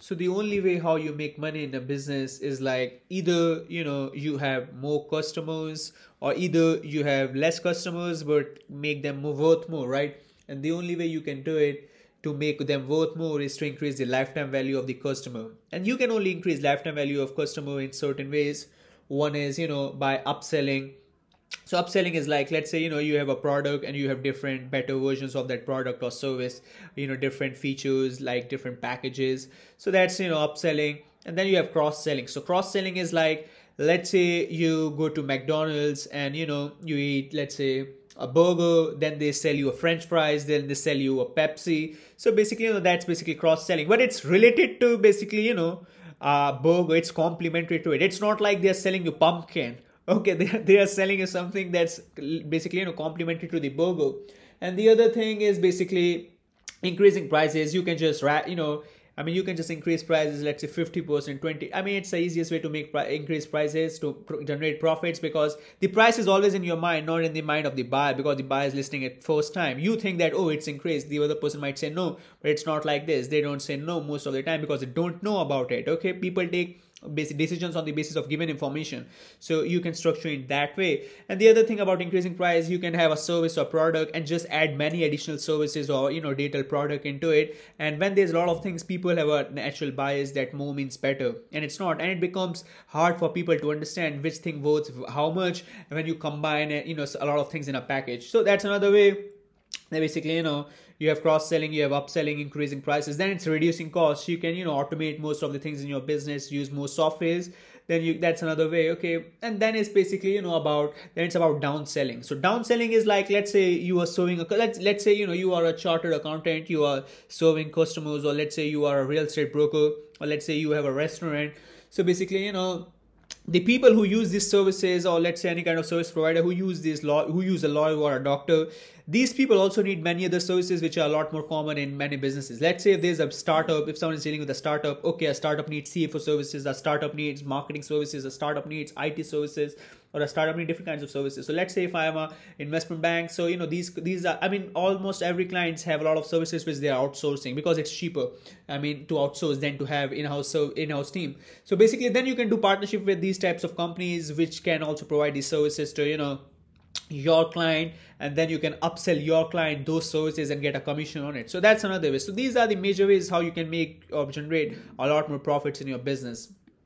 so the only way how you make money in a business is like either you know you have more customers or either you have less customers but make them worth more right? And the only way you can do it to make them worth more is to increase the lifetime value of the customer. And you can only increase lifetime value of customer in certain ways. One is you know by upselling so upselling is like let's say you know you have a product and you have different better versions of that product or service you know different features like different packages. So that's you know upselling. And then you have cross selling so cross selling is like let's say you go to mcdonald's and you know you eat let's say a burger then they sell you a french fries then they sell you a pepsi. So basically you know that's basically cross selling but it's related to basically you know uh burger. It's complementary to it. It's not like they're selling you pumpkin okay they, they are selling you something that's basically you know complementary to the burger and the other thing is basically increasing prices you can just you know I mean, you can just increase prices, let's say 50%, 20. I mean, it's the easiest way to make pri- increase prices to pr- generate profits because the price is always in your mind, not in the mind of the buyer because the buyer is listening at first time. You think that, oh, it's increased. The other person might say no, but it's not like this. They don't say no most of the time because they don't know about it. Okay, people take basic decisions on the basis of given information. So you can structure it that way. And the other thing about increasing price you can have a service or product and just add many additional services or you know detailed product into it. And when there's a lot of things people have a natural bias that more means better. And it's not. And it becomes hard for people to understand which thing worth how much when you combine you know a lot of things in a package. So that's another way they basically you know you have cross selling you have upselling increasing prices. Then it's reducing costs. You can you know automate most of the things in your business use more softwares. Then you that's another way okay. And then it's basically you know about then it's about downselling. So downselling is like let's say you are serving a let's let's say you know you are a chartered accountant you are serving customers or let's say you are a real estate broker or let's say you have a restaurant. So basically you know the people who use these services or let's say any kind of service provider who use this law who use a lawyer or a doctor these people also need many other services which are a lot more common in many businesses. Let's say if there's a startup if someone is dealing with a startup okay a startup needs cfo services a startup needs marketing services a startup needs it services or a startup needs different kinds of services. So let's say if i am a investment bank so you know these these are i mean almost every clients have a lot of services which they are outsourcing because it's cheaper i mean to outsource than to have in-house so in-house team. So basically then you can do partnership with these types of companies which can also provide these services to you know your client and then you can upsell your client those services and get a commission on it. So that's another way. So these are the major ways how you can make or generate a lot more profits in your business